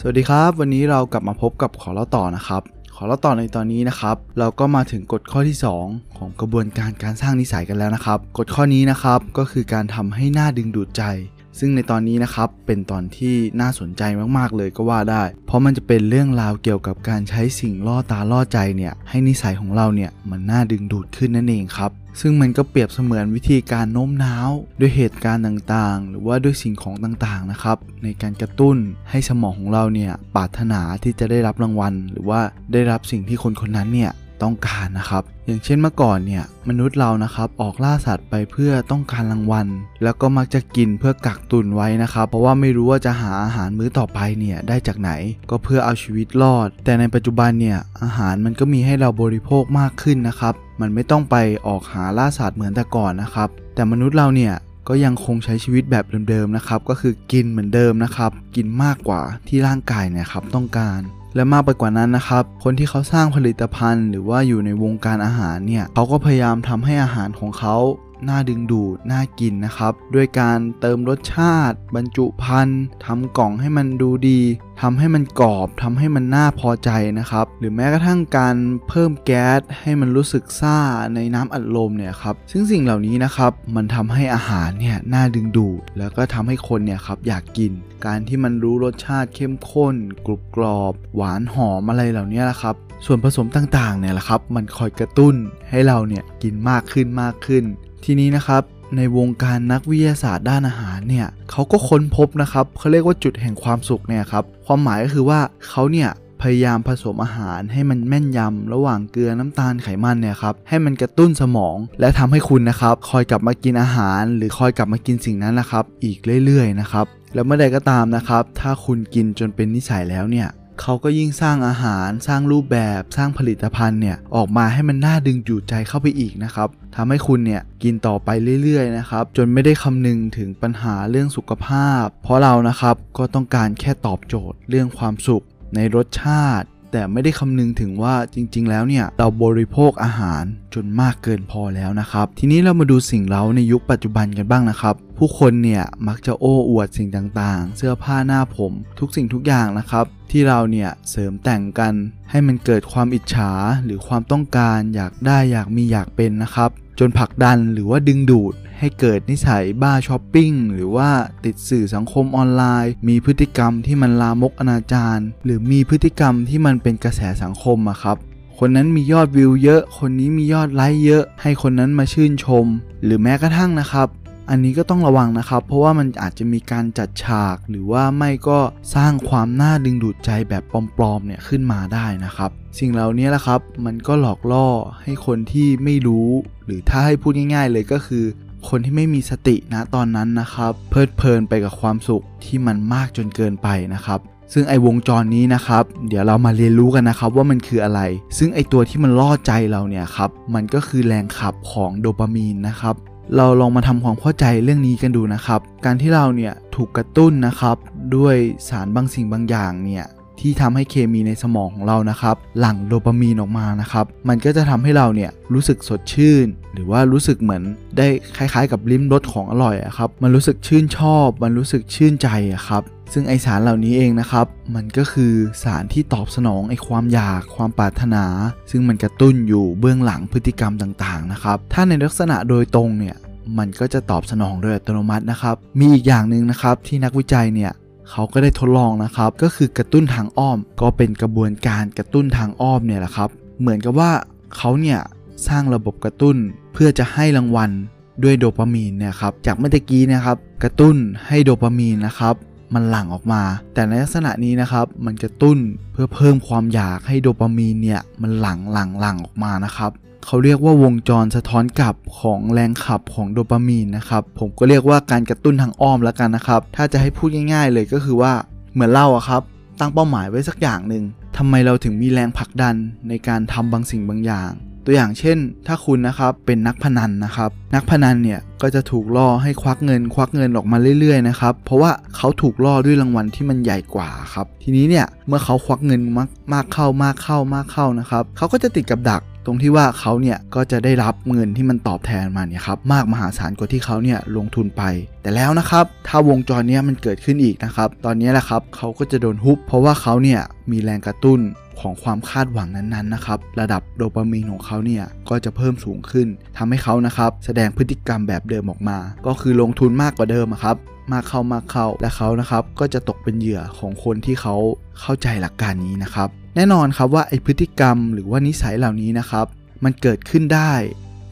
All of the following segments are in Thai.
สวัสดีครับ วันนี้เรากลับมาพบกับขอเล่าต่อนะครับ ขอเล่าต่อในตอนนี้นะครับ เราก็มาถึงกฎข้อที่ 2 ของกระบวนการการสร้างนิสัยกันแล้วนะครับ กฎข้อนี้นะครับก็คือการทำให้หน้าดึงดูดใจ ซึ่งในตอนนี้นะครับเป็นตอนที่น่าสนใจมากๆเลยก็ว่าได้ เพราะมันจะเป็นเรื่องราวเกี่ยวกับการใช้สิ่งล่อตาล่อใจเนี่ยให้นิสัยของเราเนี่ยมันน่าดึงดูดขึ้นนั่นเองครับซึ่งมันก็เปรียบเสมือนวิธีการโน้มน้าวด้วยเหตุการณ์ต่างๆ หรือว่าด้วยสิ่งของต่างๆนะครับ ในการกระตุ้นให้สมองของเราเนี่ยปรารถนาที่จะได้รับรางวัล หรือว่าได้รับสิ่งที่คนคนนั้นเนี่ย ต้องการนะครับ อย่างเช่นเมื่อก่อนเนี่ยมนุษย์เรานะครับออกล่าสัตว์ไปเพื่อต้องการรางวัล แล้วก็มักจะกินเพื่อกักตุนไว้นะครับ เพราะว่าไม่รู้ว่าจะหาอาหารมื้อต่อไปเนี่ยได้จากไหนก็เพื่อเอาชีวิตรอด แต่ในปัจจุบันเนี่ยอาหารมันก็มีให้เราบริโภคมากขึ้นนะครับ มันไม่ต้องไปออกหาล่าสัตว์เหมือนแต่ก่อนนะครับ แต่มนุษย์เราเนี่ยก็ยังคงใช้ชีวิตแบบเดิมๆนะครับ ก็คือกินเหมือนเดิมนะครับ กินมากกว่าที่ร่างกายเนี่ยครับต้องการ และมากไปกว่านั้นนะครับ คนที่เขาสร้างผลิตภัณฑ์ หรือว่าอยู่ในวงการอาหารเนี่ยเขาก็พยายามทำให้อาหารของเขา น่าดึงดูดน่ากินนะครับ ด้วยการเติมรสชาติ บรรจุภัณฑ์ทำกล่องให้มันดูดีทำให้มันกรอบทำให้มันน่าพอใจนะครับ หรือแม้กระทั่งการเพิ่มแก๊สให้มันรู้สึกซ่าในน้ำอัดลมเนี่ยครับ ซึ่งสิ่งเหล่านี้นะครับ มันทำให้อาหารเนี่ยน่าดึงดูดแล้วก็ทำให้คนเนี่ยครับอยากกิน การที่มันรู้รสชาติเข้มข้น กรุบกรอบ หวานหอมอะไรเหล่านี้แหละครับส่วนผสมต่างๆเนี่ยแหละครับ มันคอยกระตุ้นให้เราเนี่ยกินมากขึ้นมากขึ้น ทีนี้นะครับในวงการนักวิทยาศาสตร์ด้านอาหารเนี่ยเขาก็ค้นพบนะครับเขาเรียกว่าจุดแห่งความสุขเนี่ยครับความหมายก็คือว่าเขาเนี่ยพยายามผสมอาหารให้มันแม่นยำระหว่างเกลือน้ำตาลไขมันเนี่ยครับให้มันกระตุ้นสมอง และทำให้คุณนะครับคอยกลับมากินอาหาร หรือคอยกลับมากินสิ่งนั้นนะครับ อีกเรื่อยๆนะครับแล้วเมื่อใดก็ตามนะครับ ถ้าคุณกินจนเป็นนิสัยแล้วเนี่ย เขาก็ยิ่งสร้างอาหารสร้างรูปแบบสร้างผลิตภัณฑ์เนี่ยออกมาให้มันน่าดึงดูดใจเข้าไปอีกนะครับทำให้คุณเนี่ยกินต่อไปเรื่อยๆนะครับจนไม่ได้คำนึงถึงปัญหาเรื่องสุขภาพ เพราะเรานะครับก็ต้องการแค่ตอบโจทย์เรื่องความสุขในรสชาติ แต่ไม่ได้คำนึงถึงว่าจริง ๆ แล้วเนี่ยเราบริโภคอาหารจนมากเกินพอแล้วนะครับ ทีนี้เรามาดูสิ่งเล้าในยุคปัจจุบันกันบ้างนะครับ ผู้คนเนี่ยมักจะโอ้อวดสิ่งต่างๆ เสื้อผ้าหน้าผม ทุกสิ่งทุกอย่างนะครับ ที่เราเนี่ยเสริมแต่งกัน ให้มันเกิดความอิจฉาหรือความต้องการอยากได้อยากมีอยากเป็นนะครับ จนผลักดันหรือว่าดึงดูดให้เกิดนิสัยบ้าช้อปปิ้งหรือว่าติดสื่อสังคมออนไลน์ มีพฤติกรรมที่มันลามกอนาจารหรือมีพฤติกรรมที่มันเป็นกระแสสังคมอะครับคนนั้นมียอดวิวเยอะ คนนี้มียอดไลค์เยอะ ให้คนนั้นมาชื่นชม หรือแม้กระทั่งนะครับ อันนี้ก็ต้องระวังนะครับ เพราะว่ามันอาจจะมีการจัดฉาก หรือว่าไม่ก็สร้างความน่าดึงดูดใจแบบปลอมๆเนี่ยขึ้นมาได้นะครับ สิ่งเหล่านี้แหละครับมันก็หลอกล่อให้คนที่ไม่รู้ หรือถ้าให้พูดง่าย ๆ เลยก็คือ คนที่ไม่มีสตินะตอนนั้นนะครับ เพลิดเพลินไปกับความสุขที่มันมากจนเกินไปนะครับซึ่งไอ้วงจรนี้นะครับ เดี๋ยวเรามาเรียนรู้กันนะครับว่ามันคืออะไร ซึ่งไอ้ตัวที่มันล่อใจเราเนี่ยครับ มันก็คือแรงขับของโดปามีนนะครับ เราลองมาทำความเข้าใจเรื่องนี้กันดูนะครับ การที่เราเนี่ยถูกกระตุ้นนะครับ ด้วยสารบางสิ่งบางอย่างเนี่ยที่ทำให้เคมีในสมองของเรานะครับ หลั่งโดปามีนออกมานะครับ มันก็จะทำให้เราเนี่ยรู้สึกสดชื่น หรือว่ารู้สึกเหมือนได้คล้ายๆ กับลิ้มรสของอร่อยอะครับมันรู้สึกชื่นชอบ มันรู้สึกชื่นใจอะครับซึ่งไอสารเหล่านี้เองนะครับ มันก็คือสารที่ตอบสนองไอความอยากความปรารถนา ซึ่งมันกระตุ้นอยู่เบื้องหลังพฤติกรรมต่างๆนะครับถ้าในลักษณะโดยตรงเนี่ยมันก็จะตอบสนองโดยอัตโนมัตินะครับ มีอีกอย่างหนึ่งนะครับที่นักวิจัยเนี่ยเขาก็ได้ทดลองนะครับ ก็คือกระตุ้นทางอ้อม ก็เป็นกระบวนการกระตุ้นทางอ้อมเนี่ยแหละครับ เหมือนกับว่าเขาเนี่ย สร้างระบบกระตุ้นเพื่อจะให้รางวัลด้วยโดปามีนเนี่ยครับจากเมื่อกี้นะครับกระตุ้นให้โดปามีนนะครับมันหลั่งออกมา แต่ในลักษณะนี้นะครับ มันกระตุ้นเพื่อเพิ่มความอยากให้โดปามีนเนี่ยมันหลั่งหลั่งหลั่งออกมานะครับเขาเรียกว่าวงจรสะท้อนกลับของแรงขับของโดปามีนนะครับ ผมก็เรียกว่าการกระตุ้นทางอ้อมแล้วกันนะครับ ถ้าจะให้พูดง่าย ๆ เลยก็คือว่าเหมือนเราอะครับ ตั้งเป้าหมายไว้สักอย่างหนึ่งทำไมเราถึงมีแรงผลักดันในการทำบางสิ่งบางอย่าง ตัวอย่างเช่น ถ้าคุณนะครับเป็นนักพนันนะครับ นักพนันเนี่ยก็จะถูกล่อให้ควักเงิน ควักเงินออกมาเรื่อยๆนะครับเพราะว่าเขาถูกล่อด้วยรางวัลที่มันใหญ่กว่าครับ ทีนี้เนี่ยเมื่อเขาควักเงินมากมากเข้ามากเข้ามากเข้านะครับเขาก็จะติดกับดัก ตรงที่ว่าเขาเนี่ยก็จะได้รับเงินที่มันตอบแทนมาเนี่ยครับมากมหาศาลกว่าที่เขาเนี่ยลงทุนไป แต่แล้วนะครับถ้าวงจรเนี้ยมันเกิดขึ้นอีกนะครับตอนนี้แหละครับเขาก็จะโดนฮุบเพราะว่าเขาเนี่ยมีแรงกระตุ้นของความคาดหวังนั้นๆนะครับระดับโดปามีนของเขาเนี่ยก็จะเพิ่มสูงขึ้นทำให้เขานะครับแสดงพฤติกรรมแบบเดิมออกมา ก็คือลงทุนมากกว่าเดิมครับมากเข้ามากเข้าและเขานะครับก็จะตกเป็นเหยื่อของคนที่เขาเข้าใจหลักการนี้นะครับ แน่นอนครับว่าไอพฤติกรรมหรือว่านิสัยเหล่านี้นะครับ มันเกิดขึ้นได้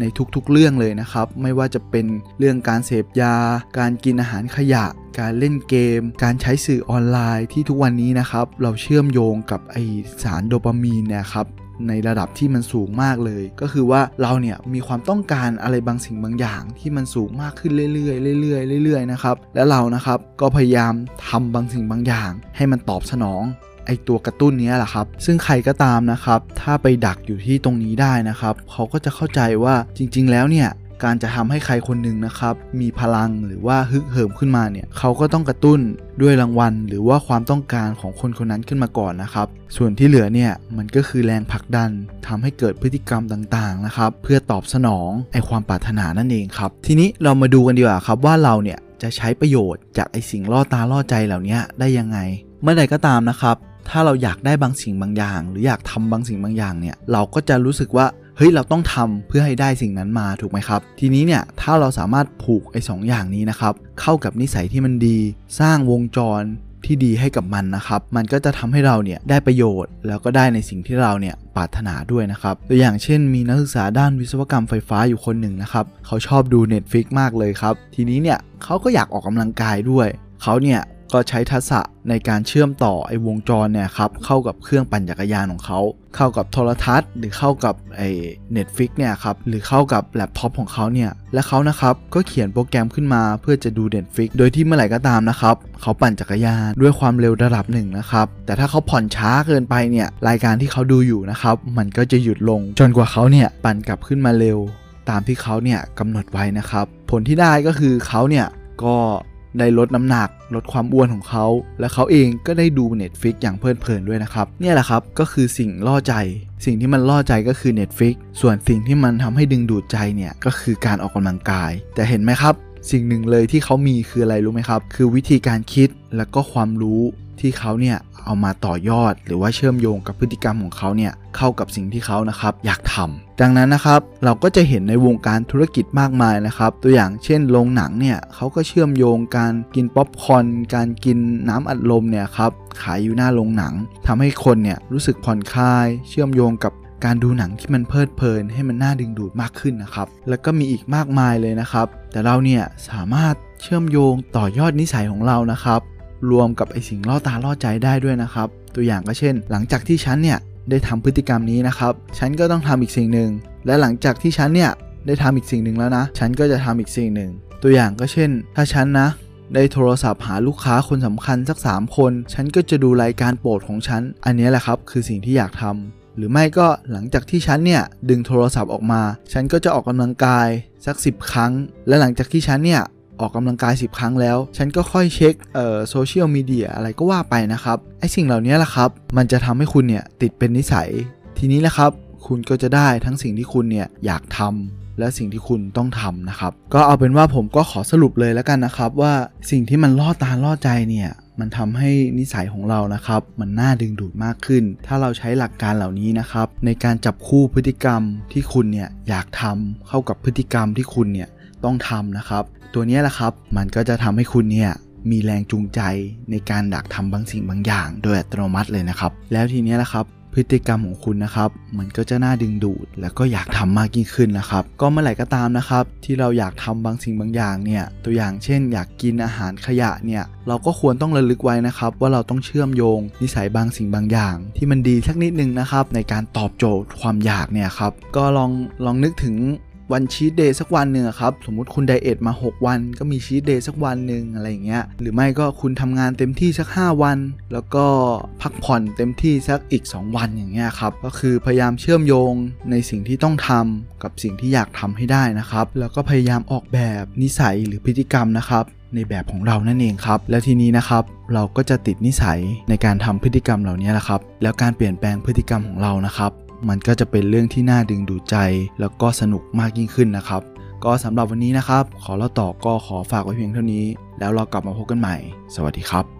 ในทุกๆเรื่องเลยนะครับ ไม่ว่าจะเป็นเรื่องการเสพยา การกินอาหารขยะ การเล่นเกม การใช้สื่อออนไลน์ที่ทุกวันนี้นะครับ เราเชื่อมโยงกับไอสารโดปามีนเนี่ยครับในระดับที่มันสูงมากเลย ก็คือว่าเราเนี่ยมีความต้องการอะไรบางสิ่งบางอย่าง ที่มันสูงมากขึ้นเรื่อยๆเรื่อยๆเรื่อยๆนะครับและเรานะครับก็พยายามทำบางสิ่งบางอย่าง ให้มันตอบสนอง ไอตัวกระตุ้นนี้แหละครับ ซึ่งใครก็ตามนะครับ ถ้าไปดักอยู่ที่ตรงนี้ได้นะครับ เขาก็จะเข้าใจว่าจริง ๆ แล้วเนี่ยการจะทำให้ใครคนหนึ่งนะครับ มีพลังหรือว่าฮึกเหิมขึ้นมาเนี่ยเขาก็ต้องกระตุ้นด้วยรางวัล หรือว่าความต้องการของคนคนนั้นขึ้นมาก่อนนะครับ ส่วนที่เหลือเนี่ยมันก็คือแรงผลักดันทำให้เกิดพฤติกรรมต่างๆนะครับ เพื่อตอบสนองไอความปรารถนานั่นเองครับ ทีนี้เรามาดูกันดีกว่าครับว่าเราเนี่ยจะใช้ประโยชน์จากไอสิ่งล่อตาล่อใจเหล่านี้ได้ยังไง เมื่อใดก็ตามนะครับ ถ้าเราอยากได้บางสิ่งบางอย่าง หรืออยากทำบางสิ่งบางอย่างเนี่ยเราก็จะรู้สึกว่าเฮ้ยเราต้องทำเพื่อให้ได้สิ่งนั้นมาถูกไหมครับ ทีนี้เนี่ยถ้าเราสามารถผูกไอ้สองอย่างนี้นะครับเข้ากับนิสัยที่มันดี สร้างวงจรที่ดีให้กับมันนะครับ มันก็จะทำให้เราเนี่ยได้ประโยชน์ แล้วก็ได้ในสิ่งที่เราเนี่ยปรารถนาด้วยนะครับ ตัวอย่างเช่น มีนักศึกษาด้านวิศวกรรมไฟฟ้าอยู่คนหนึ่งนะครับ เขาชอบดู Netflix มากเลยครับ ทีนี้เนี่ยเขาก็อยากออกกำลังกายด้วย เขาเนี่ย ก็ใช้ทักษะในการเชื่อมต่อไอ้วงจรเนี่ยครับเข้ากับเครื่องปั่นจักรยานของเขา เข้ากับโทรทัศน์ หรือเข้ากับไอ้ Netflix เนี่ยครับหรือเข้ากับแล็ปท็อปของเขาเนี่ยและเขานะครับก็เขียนโปรแกรมขึ้นมาเพื่อจะดู Netflix โดยที่เมื่อไหร่ก็ตามนะครับเขาปั่นจักรยานด้วยความเร็วระดับหนึ่งนะครับแต่ถ้าเขาผ่อนช้าเกินไปเนี่ยรายการที่เขาดูอยู่นะครับมันก็จะหยุดลงจนกว่าเขาเนี่ยปั่นกลับขึ้นมาเร็ว ตามที่เขาเนี่ยกำหนดไว้นะครับผลที่ได้ก็คือเขาเนี่ยก็ ได้ลดน้ำหนัก ลดความอ้วนของเขา และเขาเองก็ได้ดู Netflix อย่างเพลิดเพลินด้วยนะครับเนี่ยแหละครับก็คือสิ่งล่อใจ สิ่งที่มันล่อใจก็คือ Netflix ส่วนสิ่งที่มันทำให้ดึงดูดใจเนี่ยก็คือการออกกำลังกาย แต่เห็นไหมครับ สิ่งหนึ่งเลยที่เขามีคืออะไรรู้ไหมครับ คือวิธีการคิดและก็ความรู้ที่เขาเนี่ย เอามาต่อยอด หรือว่าเชื่อมโยงกับพฤติกรรมของเขาเนี่ยเข้ากับสิ่งที่เขานะครับอยากทำดังนั้นนะครับเราก็จะเห็นในวงการธุรกิจมากมายนะครับ ตัวอย่างเช่นโรงหนังเนี่ยเขาก็เชื่อมโยงการกินป๊อปคอร์นการกินน้ำอัดลมเนี่ยครับขายอยู่หน้าโรงหนังทำให้คนเนี่ยรู้สึกผ่อนคลาย เชื่อมโยงกับการดูหนังที่มันเพลิดเพลินให้มันน่าดึงดูดมากขึ้นนะครับ แล้วก็มีอีกมากมายเลยนะครับ แต่เราเนี่ยสามารถเชื่อมโยงต่อยอดนิสัยของเรานะครับ รวมกับไอสิ่งล่อตาล่อใจได้ด้วยนะครับ ตัวอย่างก็เช่น หลังจากที่ฉันเนี่ยได้ทำพฤติกรรมนี้นะครับ ฉันก็ต้องทำอีกสิ่งหนึ่ง และหลังจากที่ฉันเนี่ยได้ทำอีกสิ่งหนึ่งแล้วนะ ฉันก็จะทำอีกสิ่งหนึ่ง ตัวอย่างก็เช่น ถ้าฉันนะได้โทรศัพท์หาลูกค้าคนสำคัญสัก 3 คน ฉันก็จะดูรายการโปรดของฉัน อันนี้แหละครับคือสิ่งที่อยากทำหรือไม่ก็หลังจากที่ฉันเนี่ยดึงโทรศัพท์ออกมา ฉันก็จะออกกำลังกายสัก 10 ครั้ง และหลังจากที่ฉันเนี่ย ออกกำลังกาย 10 ครั้งแล้ว ฉันก็ค่อยเช็คเอ่อโซเชียลมีเดียอะไรก็ว่าไปนะครับไอสิ่งเหล่านี้แหละครับ มันจะทำให้คุณเนี่ยติดเป็นนิสัย ทีนี้แหละครับ คุณก็จะได้ทั้งสิ่งที่คุณเนี่ยอยากทำและสิ่งที่คุณต้องทำนะครับ ก็เอาเป็นว่าผมก็ขอสรุปเลยแล้วกันนะครับ ว่าสิ่งที่มันล่อตาล่อใจเนี่ยมันทำให้นิสัยของเรานะครับ มันน่าดึงดูดมากขึ้น ถ้าเราใช้หลักการเหล่านี้นะครับ ในการจับคู่พฤติกรรมที่คุณเนี่ยอยากทำเข้ากับพฤติกรรมที่คุณเนี่ยต้องทำนะครับ ตัวนี้แหละครับ มันก็จะทำให้คุณเนี่ยมีแรงจูงใจในการดักทำบางสิ่งบางอย่าง โดยอัตโนมัติเลยนะครับ แล้วทีนี้แหละครับพฤติกรรมของคุณนะครับ มันก็จะน่าดึงดูด แล้วก็อยากทำมากยิ่งขึ้นนะครับ ก็เมื่อไหร่ก็ตามนะครับ ที่เราอยากทำบางสิ่งบางอย่างเนี่ย ตัวอย่างเช่น อยากกินอาหารขยะเนี่ย เราก็ควรต้องระลึกไว้นะครับ ว่าเราต้องเชื่อมโยง นิสัยบางสิ่งบางอย่าง ที่มันดีสักนิดนึงนะครับ ในการตอบโจทย์ความอยากเนี่ยครับ ก็ลองลองนึกถึง วัน cheat day สักวันหนึ่งครับ สมมุติคุณ diet มา 6 วัน ก็มี cheat day สักวันหนึ่งอะไรอย่างเงี้ย หรือไม่ก็คุณทำงานเต็มที่สัก 5 วัน แล้วก็พักผ่อนเต็มที่สักอีก 2 วันอย่างเงี้ยครับ ก็คือพยายามเชื่อมโยงในสิ่งที่ต้องทำกับสิ่งที่อยากทำให้ได้นะครับ แล้วก็พยายามออกแบบนิสัยหรือพฤติกรรมนะครับในแบบของเรานั่นเองครับ แล้วทีนี้นะครับเราก็จะติดนิสัยในการทำพฤติกรรมเหล่านี้แหละครับ แล้วการเปลี่ยนแปลงพฤติกรรมของเรานะครับ มันก็จะเป็นเรื่องที่น่าดึงดูดใจ แล้วก็สนุกมากยิ่งขึ้นนะครับ ก็สำหรับวันนี้นะครับ ขอเล่าต่อก็ขอฝากไว้เพียงเท่านี้ แล้วเรากลับมาพบกันใหม่ สวัสดีครับ